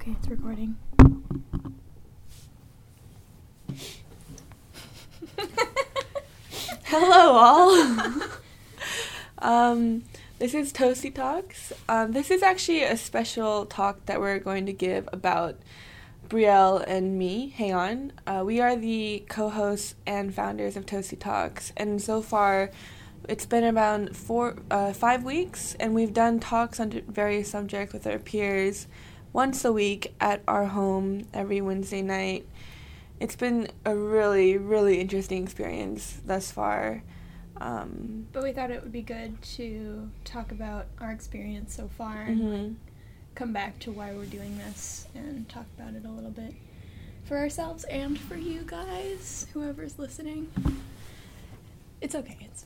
Okay, it's recording. Hello, all. um, this is Toasty Talks. Um, this is actually a special talk that we're going to give about Brielle and me, Hayon. Uh, we are the co-hosts and founders of Toasty Talks, and so far, it's been around four, uh, five weeks, and we've done talks on various subjects with our peers once a week at our home every Wednesday night it's been a really, really interesting experience thus far. Um, but we thought it would be good to talk about our experience so far mm-hmm. and like, come back to why we're doing this and talk about it a little bit for ourselves and for you guys, whoever's listening. It's okay. It's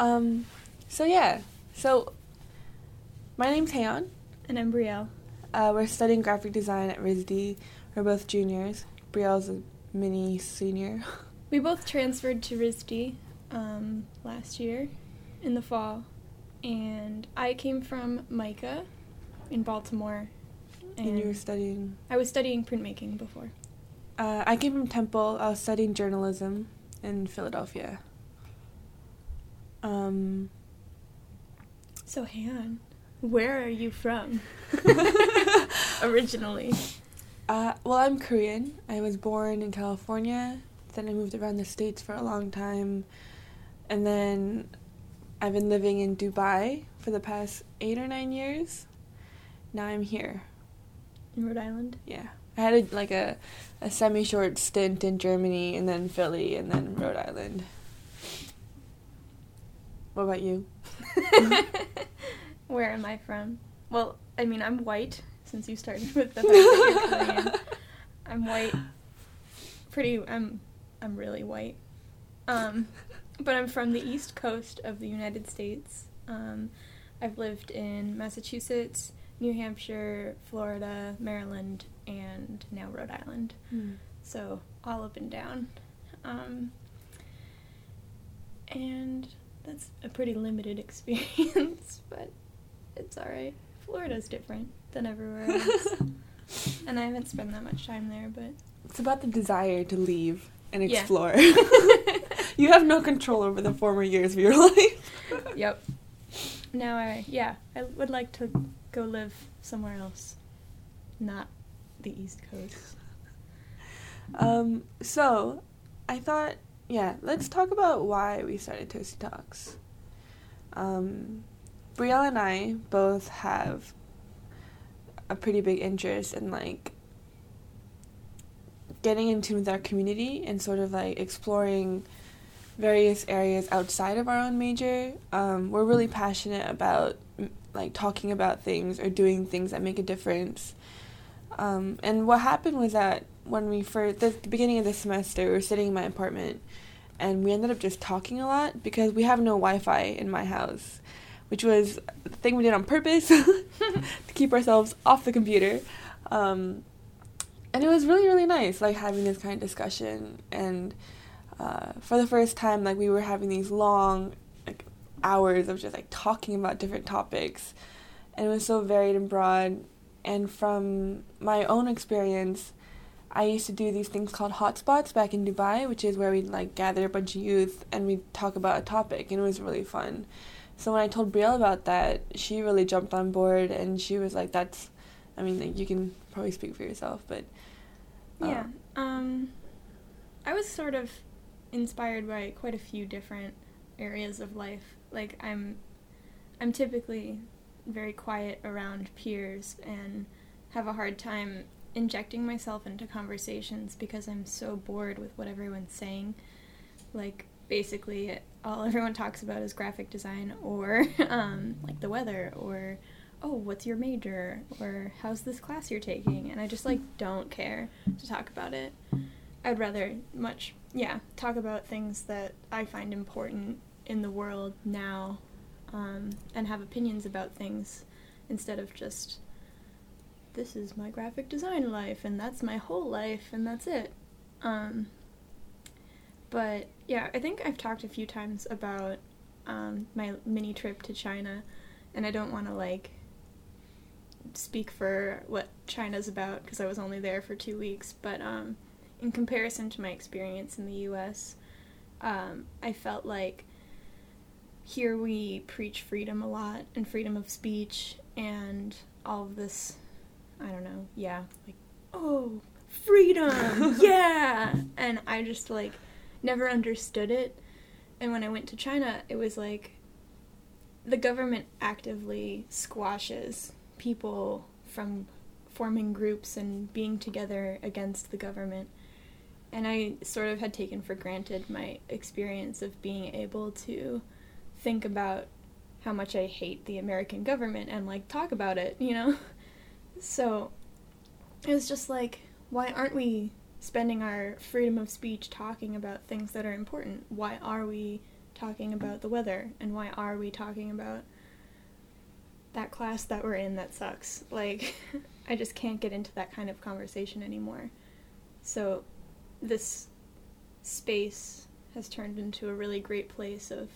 um. So yeah. So my name's Hayon. And I'm Brielle. Uh, we're studying graphic design at RISD. We're both juniors. Brielle's a mini senior. We both transferred to RISD um, last year in the fall, and I came from MICA in Baltimore. And, and you were studying? I was studying printmaking before. Uh, I came from Temple. I was studying journalism in Philadelphia. Um. So, Hayon, where are you from? Originally. Uh, well, I'm Korean. I was born in California. Then I moved around the states for a long time, and then I've been living in Dubai for the past eight or nine years. Now I'm here. In Rhode Island. Yeah, I had a, like a a semi-short stint in Germany, and then Philly, and then Rhode Island. What about you? Where am I from? Well, I mean, I'm white since you started with the fact that you're. I'm white. Pretty. I'm. I'm really white. Um, but I'm from the East Coast of the United States. Um, I've lived in Massachusetts, New Hampshire, Florida, Maryland, and now Rhode Island. Mm. So all up and down. Um, and that's a pretty limited experience, but it's alright. Florida's different than everywhere else. and I haven't spent that much time there, but it's about the desire to leave and Yeah. explore. you have no control over the former years of your life. yep. Now I yeah, I would like to go live somewhere else. Not the East Coast. Um, so I thought, yeah, let's talk about why we started Toasty Talks. Um, Brielle and I both have a pretty big interest in like getting in tune with our community and sort of like exploring various areas outside of our own major. Um, we're really passionate about like talking about things or doing things that make a difference. Um, and what happened was that when we first, the, the beginning of the semester, we were sitting in my apartment and we ended up just talking a lot because we have no Wi Fi in my house, which was the thing we did on purpose to keep ourselves off the computer. Um, and it was really, really nice, like having this kind of discussion. And uh, for the first time, like we were having these long like, hours of just like talking about different topics. And it was so varied and broad. And from my own experience, I used to do these things called hotspots back in Dubai, which is where we'd like gather a bunch of youth and we'd talk about a topic, and it was really fun. So when I told Brielle about that, she really jumped on board, and she was like, "That's, I mean, like, you can probably speak for yourself, but uh, Yeah. Um, I was sort of inspired by quite a few different areas of life. Like I'm, I'm typically very quiet around peers and have a hard time injecting myself into conversations because I'm so bored with what everyone's saying. Like basically, all everyone talks about is graphic design or um, like the weather or oh, what's your major? Or how's this class you're taking? And I just like don't care to talk about it. I'd rather much, yeah, talk about things that I find important in the world now um, and have opinions about things instead of just, this is my graphic design life and that's my whole life and that's it. Um, but yeah, I think I've talked a few times about um, my mini trip to China and I don't want to like speak for what China's about because I was only there for two weeks, but um, in comparison to my experience in the U.S., um, I felt like here we preach freedom a lot and freedom of speech and all of this. I don't know. Yeah, like oh, freedom, yeah, and I just like never understood it. And when I went to China, it was like the government actively squashes people from forming groups and being together against the government. And I sort of had taken for granted my experience of being able to think about how much I hate the American government and like talk about it, you know? So it was just like, why aren't we spending our freedom of speech talking about things that are important? Why are we talking about the weather? And why are we talking about that class that we're in that sucks? Like, I just can't get into that kind of conversation anymore. So, this space has turned into a really great place of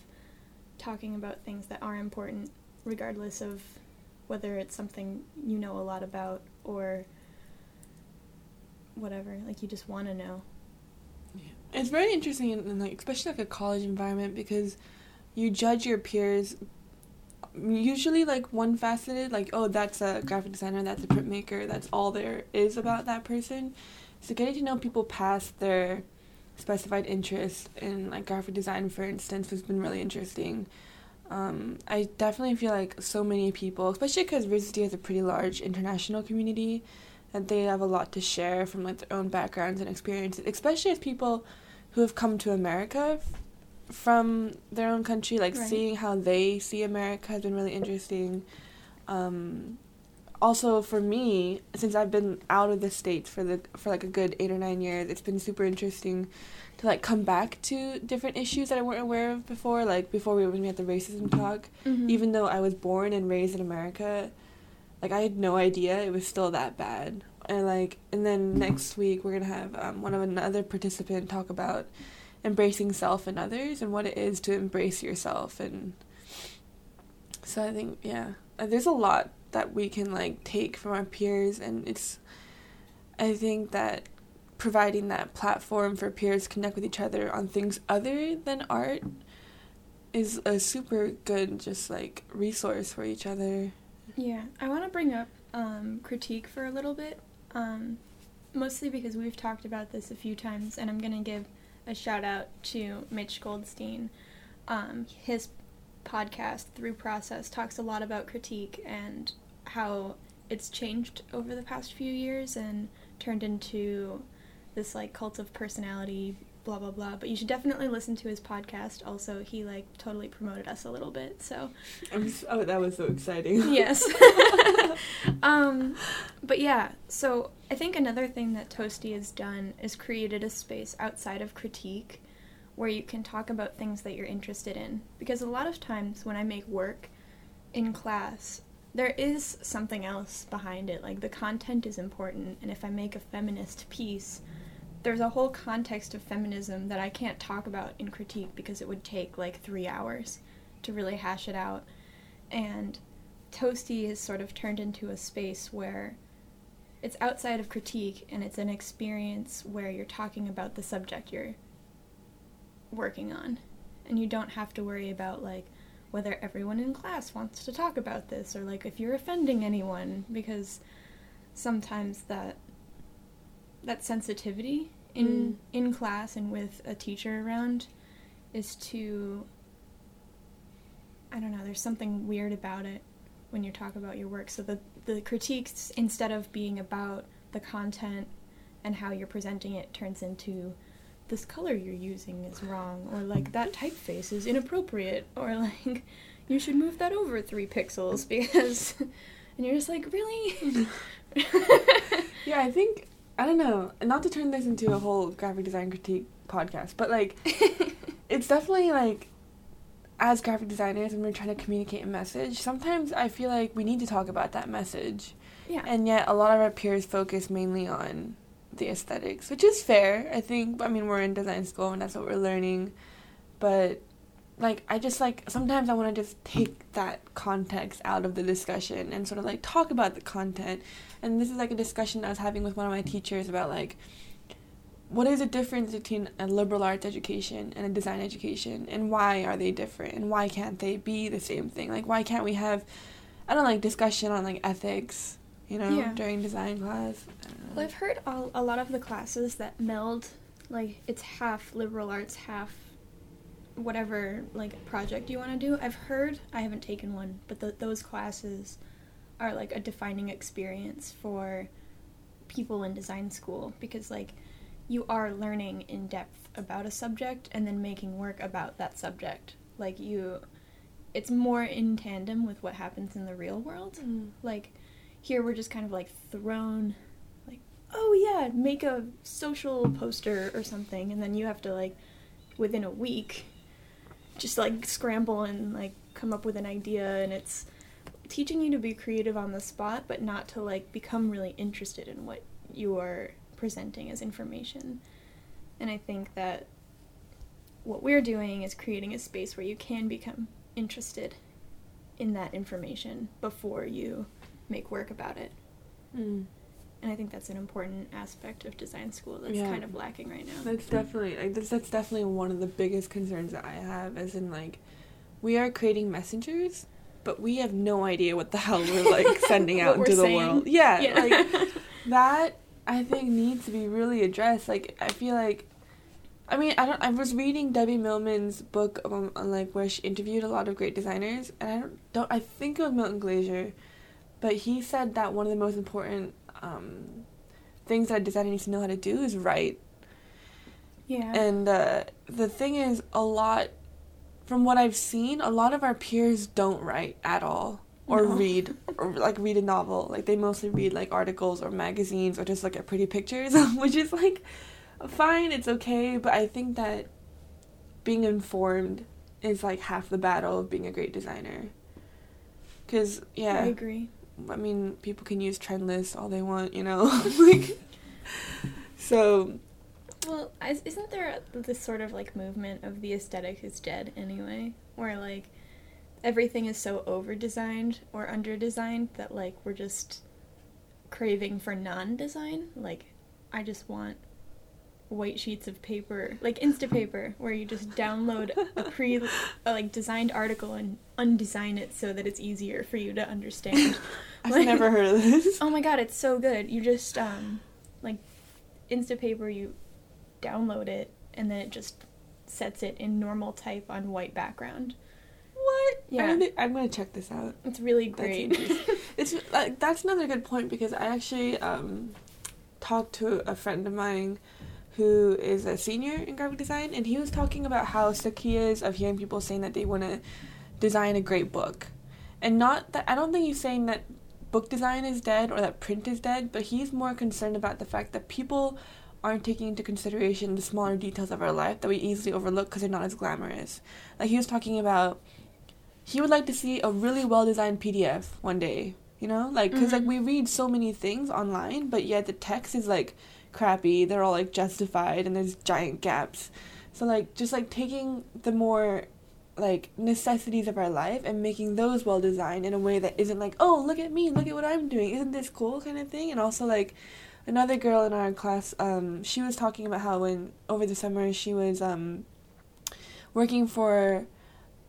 talking about things that are important, regardless of whether it's something you know a lot about or whatever. Like you just want to know. Yeah. It's very interesting, in, in, like especially like a college environment, because you judge your peers usually like one faceted, like oh that's a graphic designer, that's a printmaker, that's all there is about that person. So getting to know people past their specified interest in like graphic design, for instance, has been really interesting. Um, I definitely feel like so many people, especially because RISD has a pretty large international community, that they have a lot to share from like their own backgrounds and experiences, especially as people who have come to America f- from their own country, like right. seeing how they see America has been really interesting. Um, also for me, since I've been out of the states for the for like a good eight or nine years, it's been super interesting to like come back to different issues that I weren't aware of before. Like before we when we had the racism talk, mm-hmm. even though I was born and raised in America, like I had no idea it was still that bad. And like and then next week we're gonna have um, one of another participant talk about embracing self and others and what it is to embrace yourself and so I think yeah uh, there's a lot that we can like take from our peers and it's I think that providing that platform for peers to connect with each other on things other than art is a super good just like resource for each other. Yeah, I want to bring up um, critique for a little bit, um, mostly because we've talked about this a few times, and I'm gonna give a shout out to Mitch Goldstein. Um, his podcast, Through Process, talks a lot about critique and how it's changed over the past few years and turned into this like cult of personality blah blah blah. But you should definitely listen to his podcast. Also he like totally promoted us a little bit so. So, oh that was so exciting. Yes. Um but yeah so i think another thing that toasty has done is created a space outside of critique where you can talk about things that you're interested in. Because a lot of times when i make work in class there is something else behind it. Like the content is important, and if I make a feminist piece, there's a whole context of feminism that I can't talk about in critique because it would take like three hours to really hash it out. And Toasty has sort of turned into a space where it's outside of critique and it's an experience where you're talking about the subject you're working on. And you don't have to worry about like, whether everyone in class wants to talk about this or like if you're offending anyone because sometimes that that sensitivity in mm. in class and with a teacher around is to I don't know, there's something weird about it when you talk about your work. So the the critiques instead of being about the content and how you're presenting it turns into this color you're using is wrong, or like that typeface is inappropriate, or like you should move that over three pixels because, and you're just like, really? yeah, I think, I don't know, not to turn this into a whole graphic design critique podcast, but like, it's definitely like, as graphic designers, when we're trying to communicate a message, sometimes I feel like we need to talk about that message. Yeah. And yet, a lot of our peers focus mainly on the aesthetics, which is fair. I think. I mean, we're in design school and that's what we're learning, but like I just like sometimes I want to just take that context out of the discussion and sort of like talk about the content. And this is like a discussion I was having with one of my teachers about like what is the difference between a liberal arts education and a design education and why are they different and why can't they be the same thing? Like why can't we have I don't like discussion on like ethics, you know, Yeah. during design class. Well, I've heard all, a lot of the classes that meld, like it's half liberal arts, half whatever like project you want to do. I've heard I haven't taken one, but th those classes are like a defining experience for people in design school because like you are learning in depth about a subject and then making work about that subject. Like you, it's more in tandem with what happens in the real world Mm. like here we're just kind of like thrown like oh yeah make a social poster or something and then you have to like within a week just like scramble and like come up with an idea and it's teaching you to be creative on the spot but not to like become really interested in what you are presenting as information and i think that what we're doing is creating a space where you can become interested in that information before you make work about it. Mm. And I think that's an important aspect of design school that's Yeah. kind of lacking right now. That's definitely like that's, that's definitely one of the biggest concerns that I have, as in like we are creating messengers, but we have no idea what the hell we're like sending out into the saying. world. Yeah, Yeah. like that I think needs to be really addressed. Like I feel like I mean, I don't I was reading Debbie Millman's book um, on like where she interviewed a lot of great designers and I don't, don't I think it was Milton Glaser, but he said that one of the most important um, things that a designer needs to know how to do is write. yeah. And uh, the thing is, a lot, from what I've seen, a lot of our peers don't write at all or No. read or like read a novel. Like they mostly read like articles or magazines or just look at pretty pictures, which is like fine, it's okay. But I think that being informed is like half the battle of being a great designer. Cause yeah, I agree. I mean, people can use trend lists all they want, you know. like, so Well, is- isn't there this sort of like movement of the aesthetic is dead anyway, where like everything is so over designed or under designed that like we're just craving for non design? Like, I just want white sheets of paper, like Instapaper, where you just download a pre a, like designed article and undesign it so that it's easier for you to understand. I've Like- never heard of this. Oh my god, it's so good. You just um like Instapaper you download it and then it just sets it in normal type on white background. What? Yeah. I'm gonna, I'm gonna check this out. It's really That's great. interesting. It's like that's another good point because I actually um, talked to a friend of mine who is a senior in graphic design, and he was talking about how sick he is of hearing people saying that they want to design a great book, and not that I don't think he's saying that book design is dead or that print is dead, but he's more concerned about the fact that people aren't taking into consideration the smaller details of our life that we easily overlook because they're not as glamorous. Like he was talking about he would like to see a really well designed PDF one day, you know? Like cuz like Mhm. we read so many things online, but yet the text is like crappy. They're all like justified and there's giant gaps. So like just like taking the more like necessities of our life and making those well designed in a way that isn't like, "Oh, look at me, look at what I'm doing. Isn't this cool?" kind of thing. And also like another girl in our class um she was talking about how when over the summer she was um working for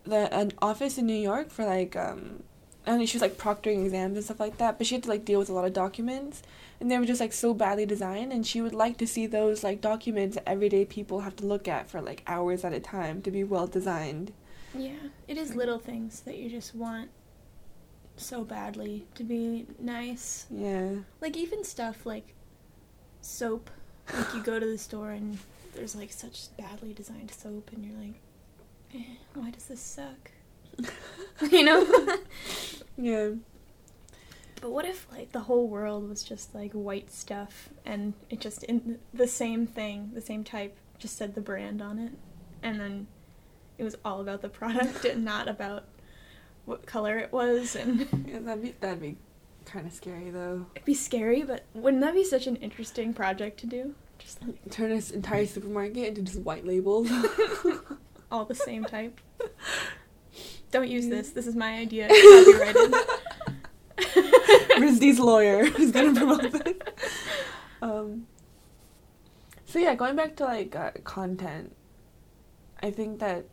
the an office in New York for like um Don't she was like proctoring exams and stuff like that, but she had to like deal with a lot of documents and they were just like so badly designed and she would like to see those like documents that everyday people have to look at for like hours at a time to be well designed. yeah, it is little things that you just want so badly to be nice. Yeah. Like even stuff like soap. Like you go to the store and there's like such badly designed soap and you're like, eh, why does this suck? you know? Yeah. But what if like the whole world was just like white stuff and it just in the same thing, the same type, just said the brand on it, and then it was all about the product and not about what color it was, and Yeah, that'd be that'd be kind of scary though. it'd be scary. But wouldn't that be such an interesting project to do? Just like Turn this entire supermarket into just white labels. all the same type. Don't use this. This is my idea. Copyrighted. RISD's lawyer who's gonna promote this. Um, so yeah, going back to like uh, content, I think that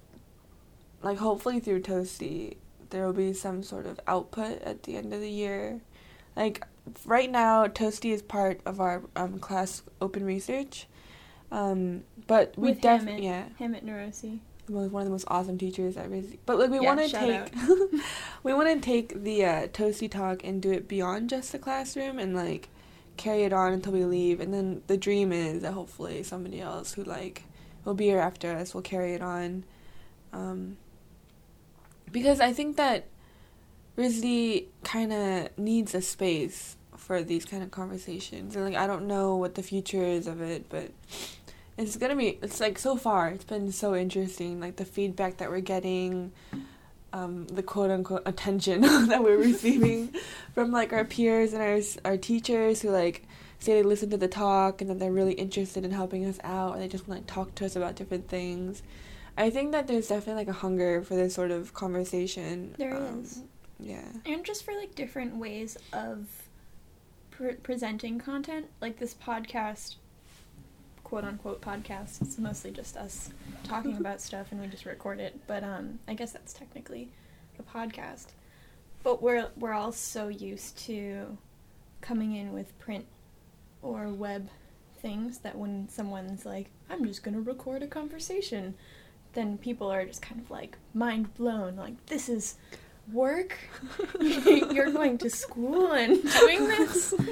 like hopefully through Toasty there will be some sort of output at the end of the year. Like right now, Toasty is part of our um, class open research, um, but we definitely yeah Hammett Nurosi. Was one of the most awesome teachers at RISD. But like we Yeah, want to take we want to take the uh, Toasty talk and do it beyond just the classroom and like carry it on until we leave. And then the dream is that hopefully somebody else who like will be here after us will carry it on. Um, because I think that RISD kind of needs a space for these kind of conversations. And like I don't know what the future is of it, but it's gonna be it's like so far it's been so interesting like the feedback that we're getting um, the quote unquote attention that we're receiving from like our peers and our our teachers who like say they listen to the talk and that they're really interested in helping us out or they just want to like, talk to us about different things i think that there's definitely like a hunger for this sort of conversation There um, is. yeah and just for like different ways of pre- presenting content like this podcast quote unquote podcast. It's mostly just us talking about stuff and we just record it. But um i guess that's technically a podcast. But we're we're all so used to coming in with print or web things that when someone's like i'm just going to record a conversation then people are just kind of like mind blown like this is work? You're going to school and doing this?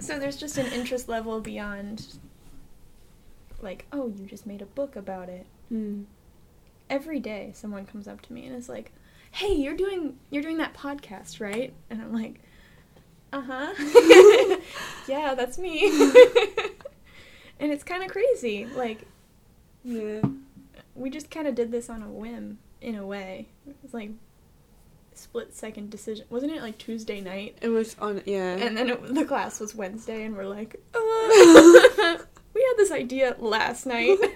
So there's just an interest level beyond like oh you just made a book about it. Mm. every day someone comes up to me and is like hey you're doing you're doing that podcast right? And i'm like uh-huh. Yeah that's me. And it's kind of crazy like yeah. we just kind of did this on a whim in a way. It was like split second decision wasn't it like tuesday night? It was on yeah. And then it, the class was wednesday and we're like uh, had this idea last night.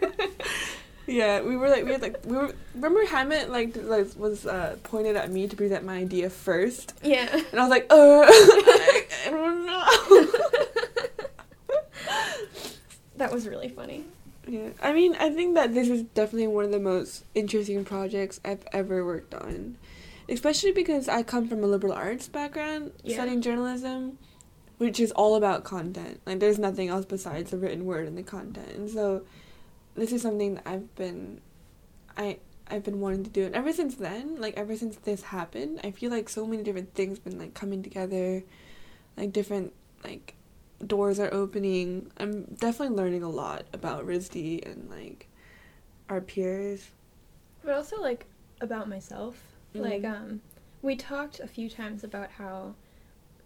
Yeah, we were like we had like we were remember Hammett like like was uh, pointed at me to present my idea first, yeah. And I was like, uh, I, I don't know. that was really funny. Yeah, I mean, I think that this is definitely one of the most interesting projects I've ever worked on, especially because I come from a liberal arts background, Yeah. studying journalism, which is all about content. Like, there's nothing else besides the written word and the content, and so this is something that I've been, I I've been wanting to do, and ever since then, like ever since this happened, I feel like so many different things been like coming together, like different like doors are opening. I'm definitely learning a lot about RISD and like our peers. but also like about myself like Mhm. um we talked a few times about how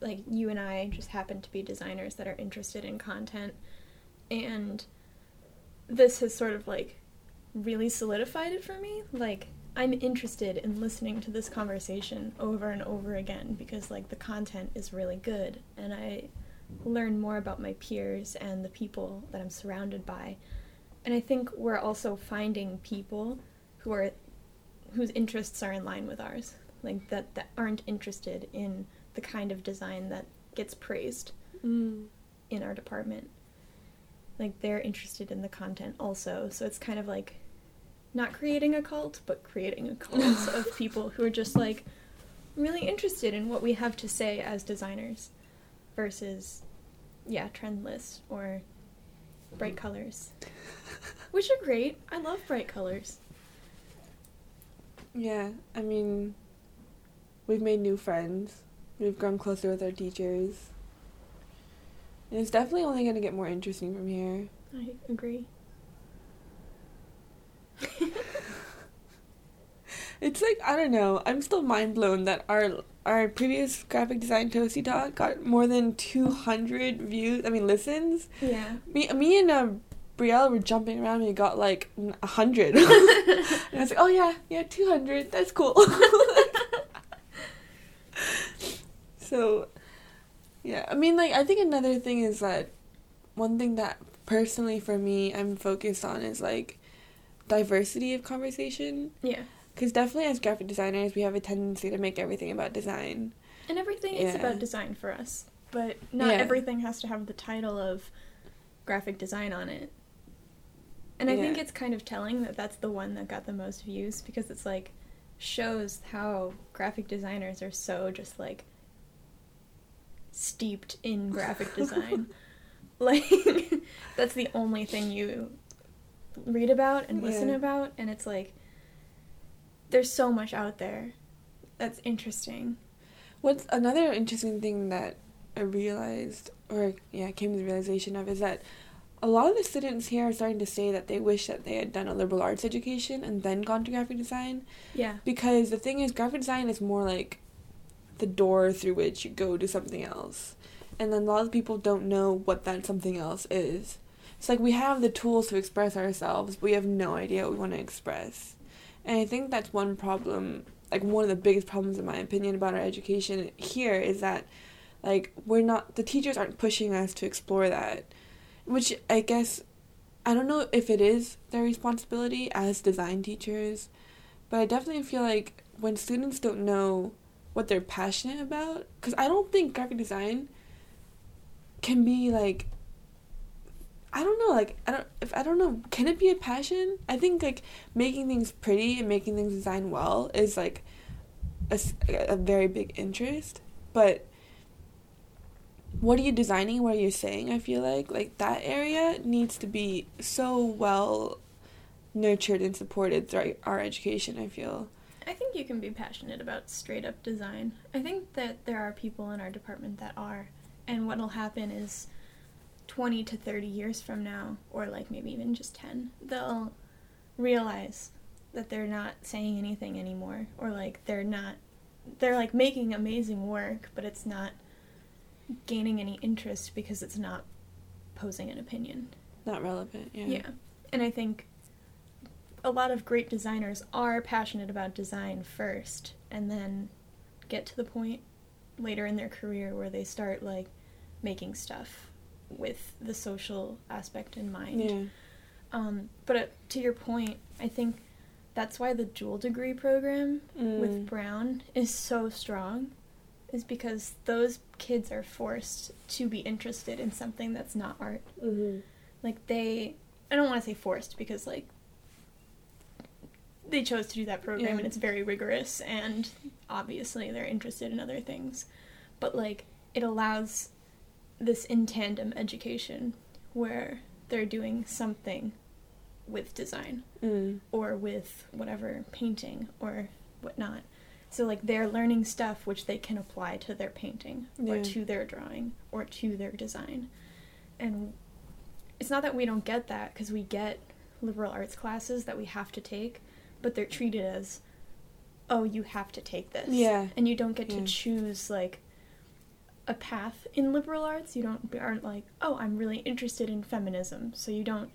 like you and I just happen to be designers that are interested in content and this has sort of like really solidified it for me like I'm interested in listening to this conversation over and over again because like the content is really good and I learn more about my peers and the people that I'm surrounded by. And I think we're also finding people who are whose interests are in line with ours, like that that aren't interested in the kind of design that gets praised Mm. in our department. Like they're interested in the content also, so it's kind of like not creating a cult, but creating a cult of people who are just like really interested in what we have to say as designers versus yeah, trend lists or bright colors. Which are great. I love bright colors. Yeah, I mean, we've made new friends. We've grown closer with our teachers. And it's definitely only going to get more interesting from here. I agree. It's like I don't know. I'm still mind blown that our our previous graphic design Toasty talk got more than 200 views. I mean listens. yeah. Me, me and uh, Brielle were jumping around. and We got like a hundred. and I was like, oh yeah, yeah, 200. That's cool. So, yeah. I mean, like I think another thing is that one thing that personally for me I'm focused on is like diversity of conversation. Yeah. Because definitely as graphic designers, we have a tendency to make everything about design. And everything is about design for us, but not Yeah. everything has to have the title of graphic design on it. And I think it's kind of telling that that's the one that got the most views because it's like shows how graphic designers are so just like steeped in graphic design. like that's the only thing you read about and listen Yeah. about and it's like there's so much out there that's interesting. What's another interesting thing that I realized, or yeah, came to the realization of, is that a lot of the students here are starting to say that they wish that they had done a liberal arts education and then gone to graphic design. Yeah. Because the thing is, graphic design is more like the door through which you go to something else. And then a lot of people don't know what that something else is. It's like we have the tools to express ourselves, but we have no idea what we want to express. And I think that's one problem, like one of the biggest problems, in my opinion, about our education here is that, like, we're not, the teachers aren't pushing us to explore that. Which I guess, I don't know if it is their responsibility as design teachers, but I definitely feel like when students don't know what they're passionate about, because I don't think graphic design can be like I don't know, like I don't if I don't know, can it be a passion? I think like making things pretty and making things design well is like a very big interest, but what are you designing? What are you saying? I feel like like that area needs to be so well nurtured and supported throughout our education. I feel. I think you can be passionate about straight up design. I think that there are people in our department that are. And what'll happen is 20 to 30 years from now, or like maybe even just 10, they'll realize that they're not saying anything anymore. Or like they're not, they're like making amazing work, but it's not gaining any interest because it's not posing an opinion. Not relevant. Yeah. Yeah. And I think a lot of great designers are passionate about design first and then get to the point later in their career where they start like making stuff with the social aspect in mind. Yeah. Um, but uh, to your point, I think that's why the dual degree program Mm. with Brown is so strong, is because those kids are forced to be interested in something that's not art Mm-hmm. like they i don't want to say forced because like they chose to do that program Yeah. and it's very rigorous and obviously they're interested in other things but like it allows this in tandem education where they're doing something with design Mm. or with whatever painting or whatnot so like they're learning stuff which they can apply to their painting or to their drawing or to their design and it's not that we don't get that because we get liberal arts classes that we have to take but they're treated as oh you have to take this Yeah. and you don't get Yeah. to choose like a path in liberal arts you don't aren't like oh i'm really interested in feminism so you don't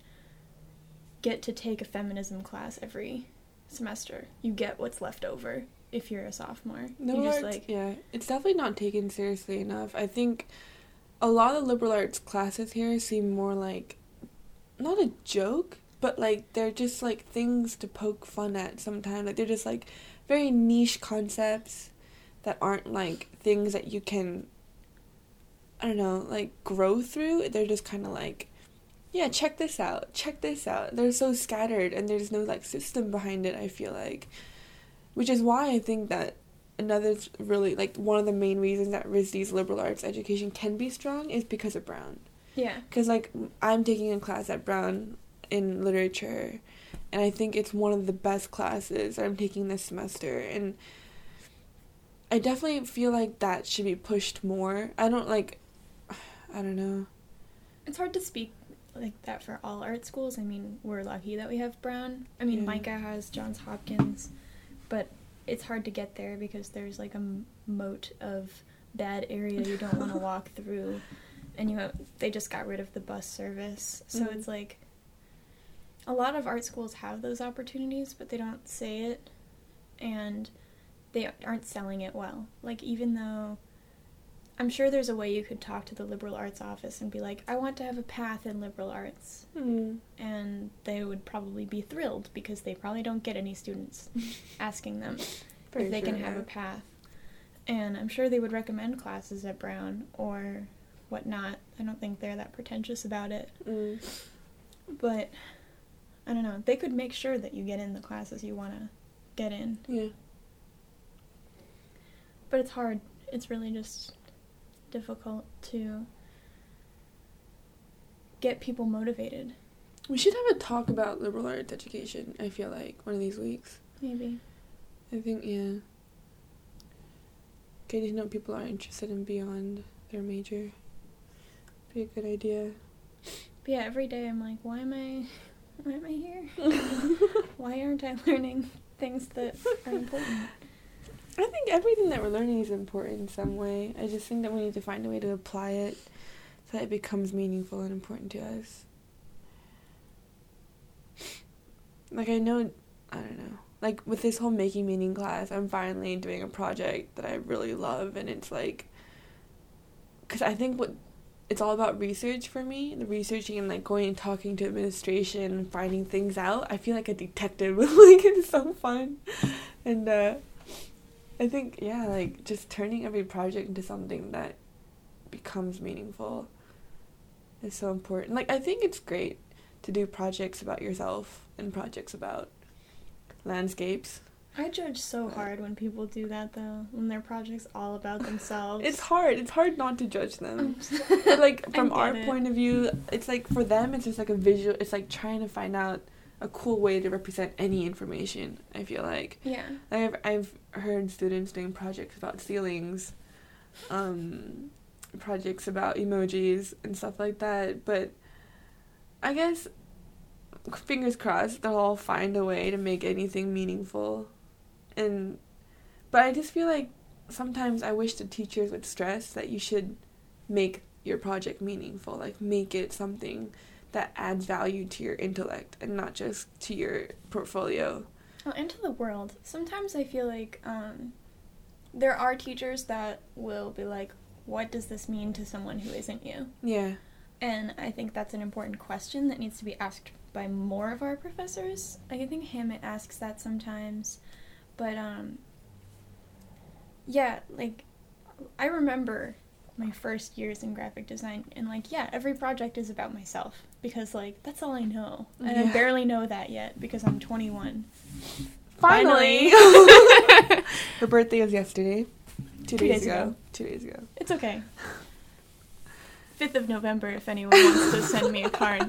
get to take a feminism class every semester you get what's left over if you're a sophomore No, you just arts, like yeah, it's definitely not taken seriously enough. I think a lot of liberal arts classes here seem more like not a joke, but like they're just like things to poke fun at sometimes. Like they're just like very niche concepts that aren't like things that you can I don't know, like grow through. They're just kind of like yeah, check this out. Check this out. They're so scattered and there's no like system behind it, I feel like. Which is why I think that another th- really like one of the main reasons that RISD's liberal arts education can be strong is because of Brown. yeah Because like I'm taking a class at Brown in literature, and I think it's one of the best classes I'm taking this semester, and I definitely feel like that should be pushed more. I don't like, I don't know. it's hard to speak like that for all art schools. I mean, we're lucky that we have Brown. I mean, Yeah. MICA has Johns Hopkins, but it's hard to get there because there's like a moat of bad area you don't want to walk through, and you have, they just got rid of the bus service, so Mhm. it's like a lot of art schools have those opportunities, but they don't say it, and they aren't selling it well. Like even though I'm sure there's a way you could talk to the liberal arts office and be like, I want to have a path in liberal arts. Mm. And they would probably be thrilled because they probably don't get any students asking them if they can have yeah. a path. And I'm sure they would recommend classes at Brown or whatnot. I don't think they're that pretentious about it. Mm. But I don't know. They could make sure that you get in the classes you want to get in. Yeah. But it's hard. It's really just difficult to get people motivated. We should have a talk about liberal arts education, I feel like, one of these weeks. Maybe. I think, yeah. Getting to know people are interested in beyond their major. Be a good idea. But yeah, every day I'm like, why am I why am I here? why aren't I learning things that are important? I think everything that we're learning is important in some way. I just think that we need to find a way to apply it so that it becomes meaningful and important to us. Like, I know, I don't know. Like, with this whole making meaning class, I'm finally doing a project that I really love, and it's like, because I think what it's all about research for me. The researching and like going and talking to administration and finding things out i feel like a detective like it's so fun. And uh i think yeah like just turning every project into something that becomes meaningful is so important. Like i think it's great to do projects about yourself and projects about landscapes I judge so hard when people do that though, when their project's all about themselves. it's hard it's hard not to judge them but like from our it. point of view it's like for them it's just like a visual it's like trying to find out a cool way to represent any information i feel like yeah. i've i've heard students doing projects about ceilings um projects about emojis and stuff like that but i guess fingers crossed they'll all find a way to make anything meaningful and but i just feel like sometimes i wish the teachers would stress that you should make your project meaningful like make it something that adds value to your intellect and not just to your portfolio Well, and to the world. Sometimes I feel like um, there are teachers that will be like, "What does this mean to someone who isn't you?" yeah And I think that's an important question that needs to be asked by more of our professors. Like I think Hammett asks that sometimes, but um, yeah, like I remember my first years in graphic design, and like yeah, every project is about myself because like that's all I know, and I barely know that yet because I'm 21. Finally. Her birthday was yesterday. Two, Two days, days ago. ago. Two days ago. It's okay. 5th of November, if anyone wants to send me a card.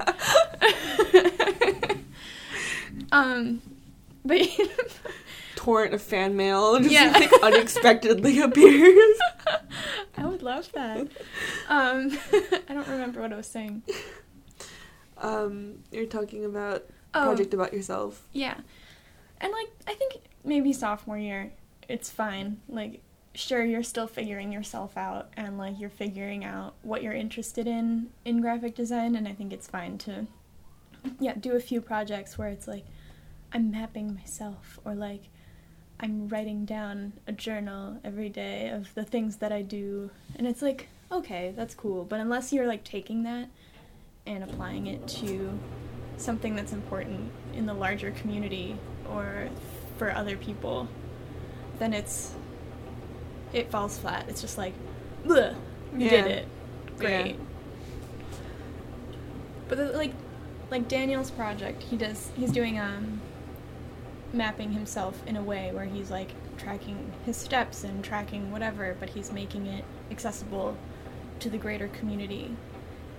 um, but Torrent of fan mail just Yeah. like unexpectedly appears. I would love that. Um, I don't remember what I was saying. Um, you're talking about Oh, project about yourself. yeah. And like, I think maybe sophomore year, it's fine. Like, sure, you're still figuring yourself out and like you're figuring out what you're interested in in graphic design, and I think it's fine to, yeah, do a few projects where it's like, I'm mapping myself or like, I'm writing down a journal every day of the things that I do, and it's like, okay, that's cool. But unless you're like taking that and applying it to something that's important in the larger community or for other people, then it's it falls flat. It's just like, Bleh, you Yeah. did it, great. Yeah. But the, like, like Daniel's project, he does. He's doing um mapping himself in a way where he's like tracking his steps and tracking whatever, but he's making it accessible to the greater community.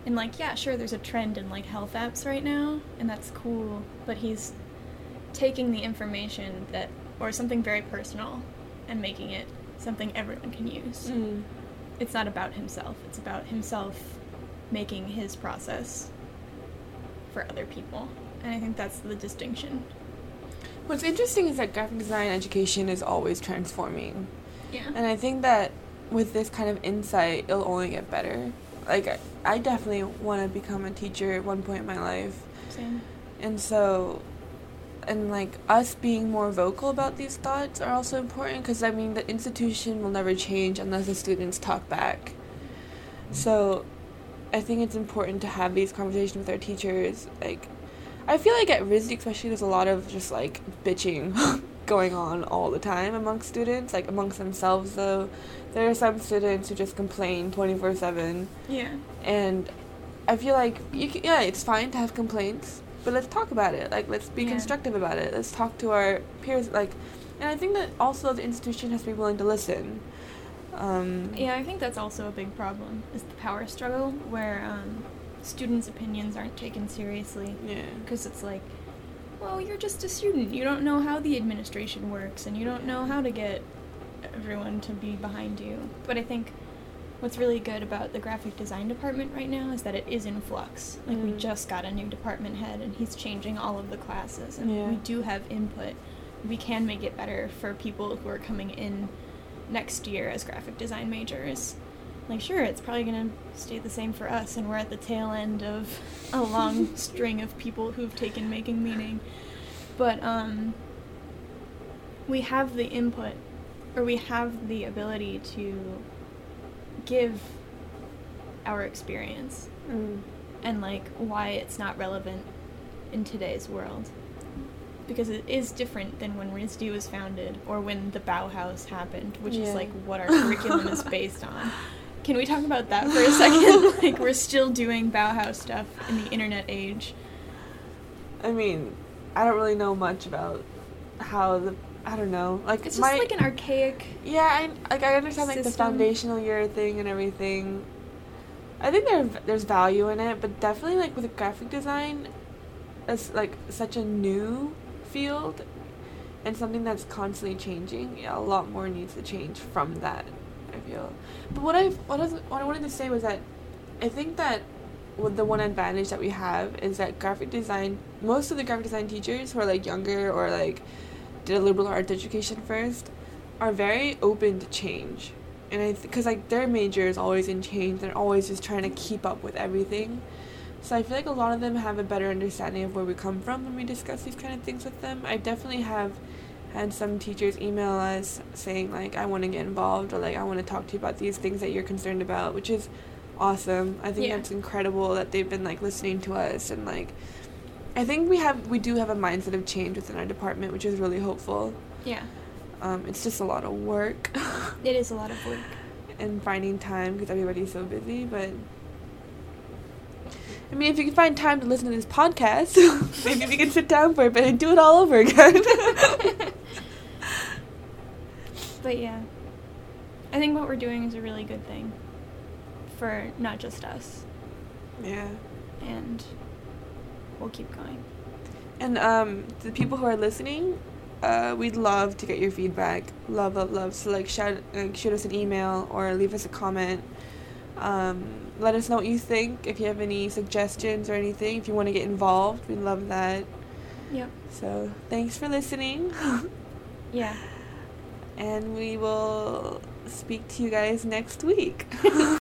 And like, yeah, sure, there's a trend in like health apps right now, and that's cool, but he's taking the information that, or something very personal, and making it something everyone can use. Mm. It's not about himself, it's about himself making his process for other people. And I think that's the distinction. What's interesting is that graphic design education is always transforming. Yeah. And I think that with this kind of insight, it'll only get better. Like, I, I definitely want to become a teacher at one point in my life. Same. And so, and like us being more vocal about these thoughts are also important because I mean, the institution will never change unless the students talk back. So I think it's important to have these conversations with our teachers. Like, I feel like at RISD especially, there's a lot of just like bitching going on all the time amongst students, like amongst themselves though. There are some students who just complain 24 7. Yeah. And I feel like, you can, yeah, it's fine to have complaints, but let's talk about it. Like, let's be Yeah. constructive about it. Let's talk to our peers. Like, and I think that also the institution has to be willing to listen. Um, Yeah, I think that's also a big problem is the power struggle where um, students' opinions aren't taken seriously Yeah. because it's like, well, you're just a student. You don't know how the administration works, and you don't know how to get everyone to be behind you. But I think what's really good about the graphic design department right now is that it is in flux. Like we Mm. just got a new department head, and he's changing all of the classes, and Yeah. we do have input. We can make it better for people who are coming in next year as graphic design majors. Like, sure, it's probably gonna stay the same for us, and we're at the tail end of a long string of people who've taken making meaning. But um, we have the input, or we have the ability to give our experience Mm. and like why it's not relevant in today's world. Because it is different than when RISD was founded or when the Bauhaus happened, which Yeah. is like what our curriculum is based on. Can we talk about that for a second? like we're still doing Bauhaus stuff in the internet age. I mean, I don't really know much about how the. I don't know. Like It's just my, like an archaic Yeah, I like I understand like the foundational year thing and everything. I think there there's value in it, but definitely like with graphic design, it's like such a new field, and something that's constantly changing. Yeah, a lot more needs to change from that. I feel. But what I what I, was, what I wanted to say was that I think that with the one advantage that we have is that graphic design most of the graphic design teachers who are like younger or like did a liberal arts education first are very open to change. And i because like their major is always in change they're always just trying to keep up with everything. So i feel like a lot of them have a better understanding of where we come from when we discuss these kind of things with them. I definitely have had some teachers email us saying like i want to get involved or like i want to talk to you about these things that you're concerned about which is awesome i think Yeah. that's incredible that they've been like listening to us and like i think we have we do have a mindset of change within our department which is really hopeful yeah. um, it's just a lot of work It is a lot of work. and finding time because everybody's so busy. But I mean, if you can find time to listen to this podcast, maybe we can sit down for it, but do it all over again. But yeah. I think what we're doing is a really good thing for not just us. yeah. And we'll keep going. And um, the people who are listening, uh, we'd love to get your feedback. Love, love, love. So like, shout, like, shoot us an email or leave us a comment. Um, let us know what you think. If you have any suggestions or anything, if you want to get involved, we'd love that. Yep. So thanks for listening. Yeah. And we will speak to you guys next week.